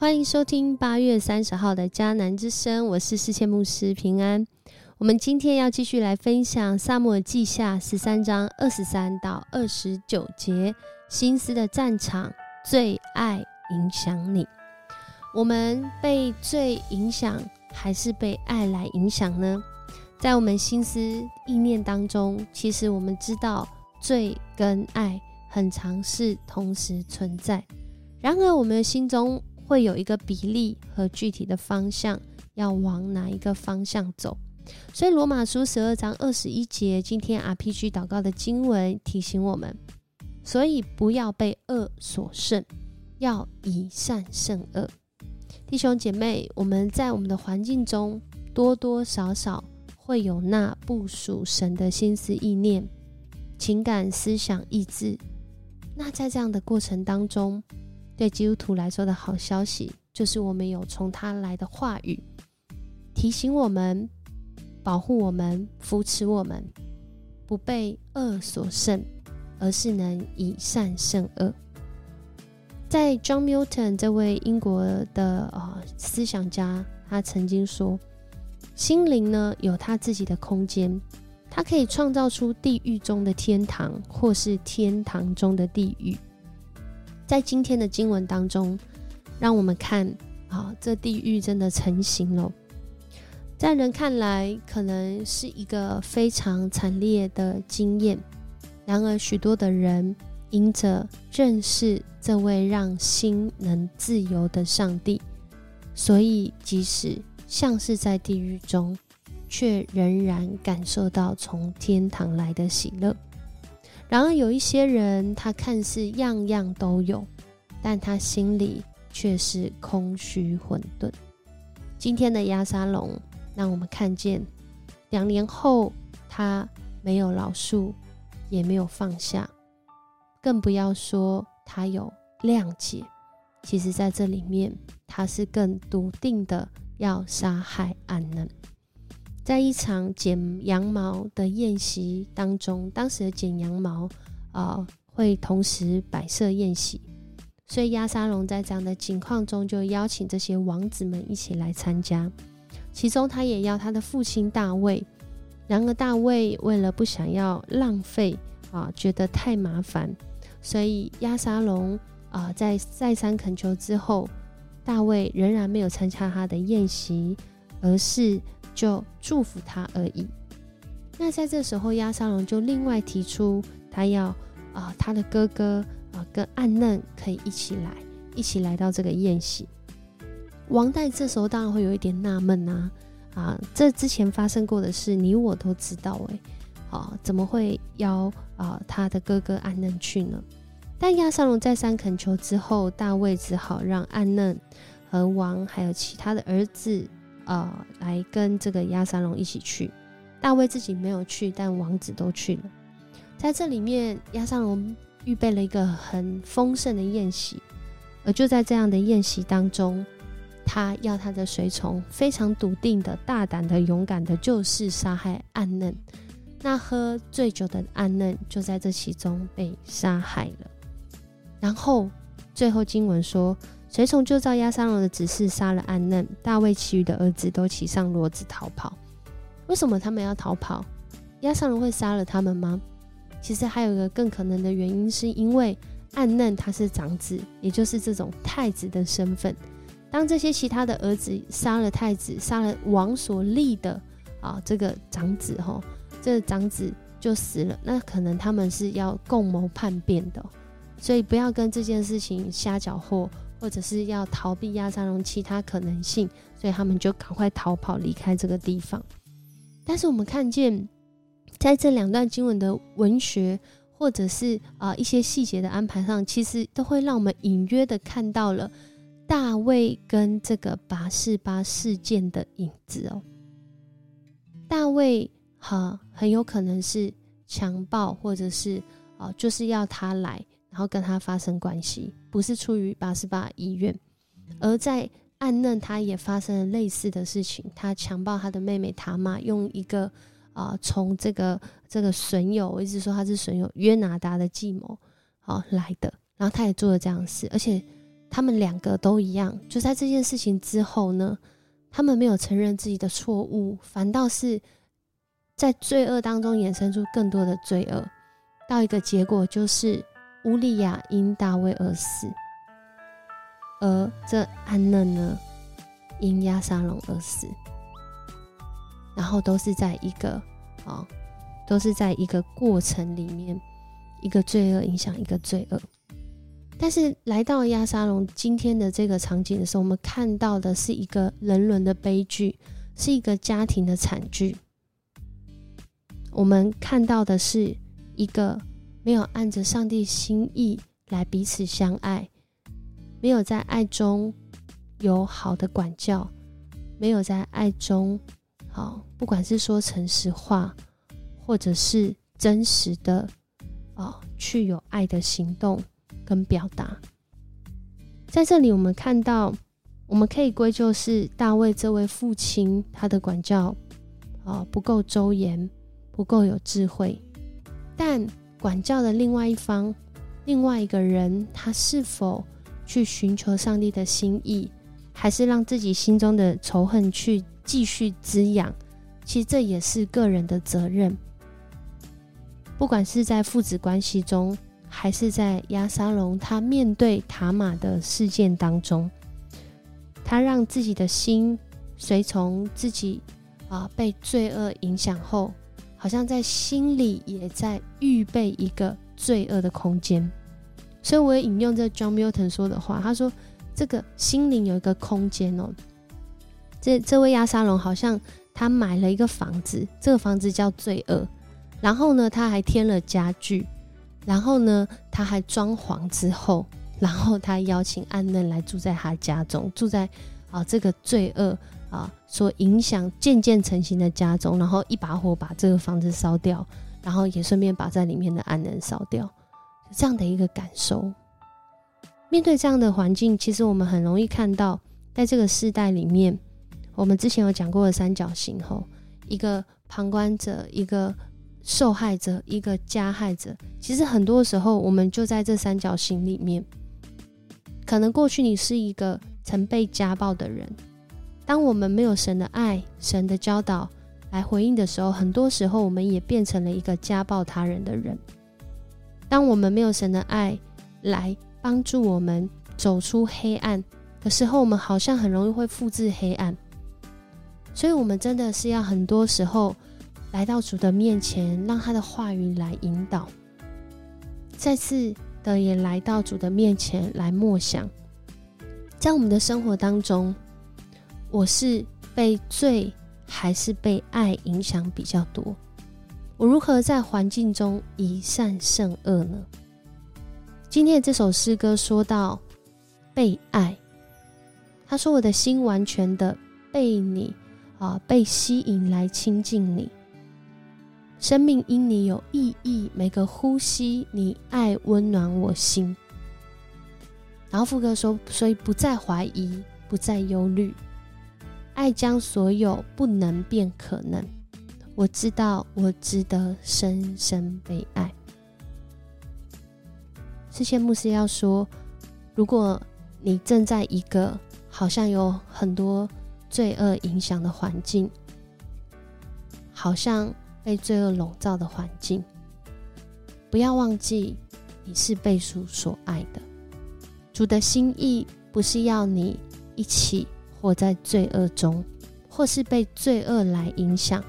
欢迎收听八月三十号的迦南之声，我是世界牧师平安。我们今天要继续来分享《萨母尔记下》十三章二十三到二十九节，心思的战场最爱影响你。我们被最影响，还是被爱来影响呢？在我们心思意念当中，其实我们知道罪跟爱很常是同时存在。然而，我们的心中会有一个比例和具体的方向，要往哪一个方向走？所以，罗马书十二章二十一节，今天 RPG 祷告的经文提醒我们：所以不要被恶所胜，要以善胜恶。弟兄姐妹，我们在我们的环境中多多少少会有那不属神的心思意念、情感、思想、意志。那在这样的过程当中，对基督徒来说的好消息，就是我们有从他来的话语，提醒我们、保护我们、扶持我们，不被恶所胜，而是能以善胜恶。在 John Milton 这位英国的呃思想家，他曾经说，心灵呢有他自己的空间，它可以创造出地狱中的天堂，或是天堂中的地狱。在今天的经文当中，让我们看啊，这地狱真的成型了。在人看来，可能是一个非常惨烈的经验。然而，许多的人因着认识这位让心能自由的上帝，所以即使像是在地狱中，却仍然感受到从天堂来的喜乐。然而，有一些人，他看似样样都有，但他心里却是空虚混沌。今天的压沙龙让我们看见，两年后他没有老树，也没有放下，更不要说他有谅解。其实，在这里面，他是更笃定的要杀害安能。在一场剪羊毛的宴席当中，当时的剪羊毛啊会同时摆设宴席，所以亚沙龙在这样的情况中就邀请这些王子们一起来参加。其中他也要他的父亲大卫，然而大卫为了不想要浪费啊，觉得太麻烦，所以亚沙龙啊在再三恳求之后，大卫仍然没有参加他的宴席，而是。就祝福他而已。那在这时候，亚沙龙就另外提出，他要啊，他的哥哥啊，跟暗嫩可以一起来，一起来到这个宴席。王代这时候当然会有一点纳闷呐，啊，这之前发生过的事，你我都知道诶，啊，怎么会邀啊他的哥哥暗嫩去呢？但亚沙龙再三恳求之后，大卫只好让暗嫩和王还有其他的儿子。呃，来跟这个亚沙龙一起去。大卫自己没有去，但王子都去了。在这里面，亚沙龙预备了一个很丰盛的宴席，而就在这样的宴席当中，他要他的随从非常笃定的、大胆的、勇敢的，就是杀害暗嫩。那喝醉酒的暗嫩就在这其中被杀害了。然后，最后经文说。随从就照亚沙龙的指示杀了安嫩，大卫其余的儿子都骑上骡子逃跑。为什么他们要逃跑？亚沙龙会杀了他们吗？其实还有一个更可能的原因，是因为暗嫩他是长子，也就是这种太子的身份。当这些其他的儿子杀了太子，杀了王所立的啊这个长子吼，这个长子就死了，那可能他们是要共谋叛变的，所以不要跟这件事情瞎搅和。或者是要逃避亚沙龙其他可能性，所以他们就赶快逃跑离开这个地方。但是我们看见，在这两段经文的文学，或者是啊一些细节的安排上，其实都会让我们隐约的看到了大卫跟这个拔示巴事件的影子哦。大卫哈很有可能是强暴，或者是啊就是要他来。然后跟他发生关系，不是出于八十八医院，而在暗嫩，他也发生了类似的事情。他强暴他的妹妹塔玛，用一个啊，从这个这个损友，我一直说他是损友约拿达的计谋，好来的。然后他也做了这样的事，而且他们两个都一样，就在这件事情之后呢，他们没有承认自己的错误，反倒是在罪恶当中衍生出更多的罪恶，到一个结果就是乌利亚因大卫而死，而这安嫩呢因亚沙龙而死，然后都是在一个啊，都是在一个过程里面，一个罪恶影响一个罪恶。但是来到亚沙龙今天的这个场景的时候，我们看到的是一个人伦的悲剧，是一个家庭的惨剧。我们看到的是一个没有按着上帝心意来彼此相爱，没有在爱中有好的管教，没有在爱中好，不管是说诚实话，或者是真实的啊，去有爱的行动。跟表达，在这里我们看到，我们可以归咎是大卫这位父亲他的管教啊不够周延，不够有智慧。但管教的另外一方，另外一个人，他是否去寻求上帝的心意，还是让自己心中的仇恨去继续滋养？其实这也是个人的责任。不管是在父子关系中。还是在亚沙龙他面对塔玛的事件当中，他让自己的心随从自己啊被罪恶影响后，好像在心里也在预备一个罪恶的空间。所以我也引用这 John Milton 说的话，他说：“这个心灵有一个空间哦。”这这位亚沙龙好像他买了一个房子，这个房子叫罪恶，然后呢，他还添了家具。然后呢，他还装潢之后，然后他邀请安嫩来住在他家中，住在啊这个罪恶啊所影响渐渐成型的家中，然后一把火把这个房子烧掉，然后也顺便把在里面的安嫩烧掉，这样的一个感受。面对这样的环境，其实我们很容易看到，在这个时代里面，我们之前有讲过的三角形后，一个旁观者，一个。受害者，一个加害者，其实很多时候我们就在这三角形里面。可能过去你是一个曾被家暴的人，当我们没有神的爱、神的教导来回应的时候，很多时候我们也变成了一个家暴他人的人。当我们没有神的爱来帮助我们走出黑暗的时候，我们好像很容易会复制黑暗。所以，我们真的是要很多时候。来到主的面前，让他的话语来引导；再次的也来到主的面前来默想，在我们的生活当中，我是被罪还是被爱影响比较多？我如何在环境中以善胜恶呢？今天的这首诗歌说到被爱，他说：“我的心完全的被你啊，被吸引来亲近你。”生命因你有意义，每个呼吸，你爱温暖我心。然后副歌说：“所以不再怀疑，不再忧虑，爱将所有不能变可能。我知道，我值得深深被爱。”世界牧师要说：“如果你正在一个好像有很多罪恶影响的环境，好像……”被罪恶笼罩的环境，不要忘记你是被主所爱的。主的心意不是要你一起活在罪恶中，或是被罪恶来影响，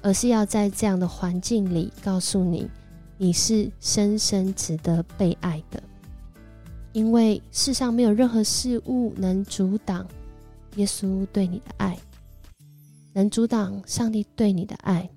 而是要在这样的环境里告诉你，你是深深值得被爱的。因为世上没有任何事物能阻挡耶稣对你的爱，能阻挡上帝对你的爱。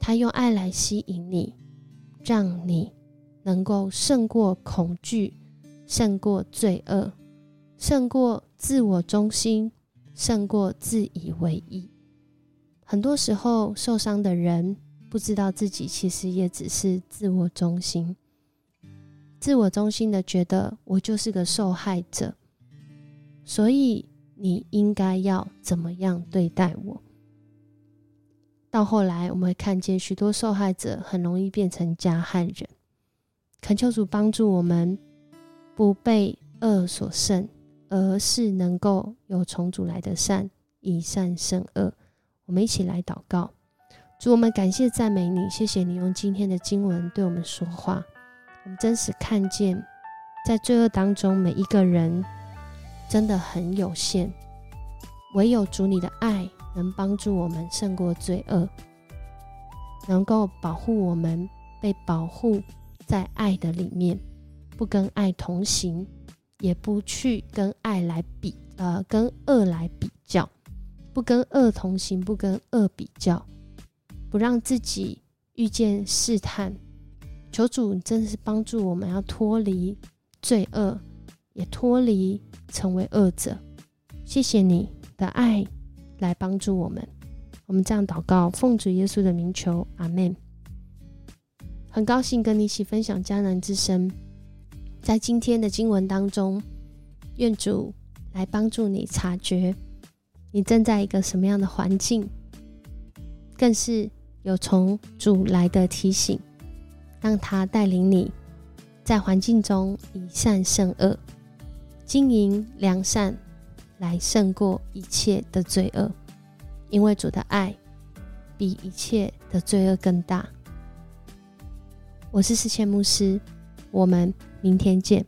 他用爱来吸引你，让你能够胜过恐惧，胜过罪恶，胜过自我中心，胜过自以为意。很多时候，受伤的人不知道自己其实也只是自我中心，自我中心的觉得我就是个受害者，所以你应该要怎么样对待我？到后来，我们会看见许多受害者很容易变成加害人。恳求主帮助我们，不被恶所胜，而是能够有重组来的善，以善胜恶。我们一起来祷告，主，我们感谢赞美你，谢谢你用今天的经文对我们说话。我们真实看见，在罪恶当中，每一个人真的很有限，唯有主你的爱能帮助我们胜过罪恶，能够保护我们被保护在爱的里面，不跟爱同行，也不去跟爱来比，呃，跟恶来比较，不跟恶同行，不跟恶比较，不让自己遇见试探。求主真的是帮助我们，要脱离罪恶，也脱离成为恶者。谢谢你的爱来帮助我们。我们这样祷告，奉主耶稣的名求，阿门。很高兴跟你一起分享迦南之声。在今天的经文当中，愿主来帮助你察觉你正在一个什么样的环境，更是有从主来的提醒。让他带领你，在环境中以善胜恶，经营良善，来胜过一切的罪恶。因为主的爱比一切的罪恶更大。我是世谦牧师，我们明天见。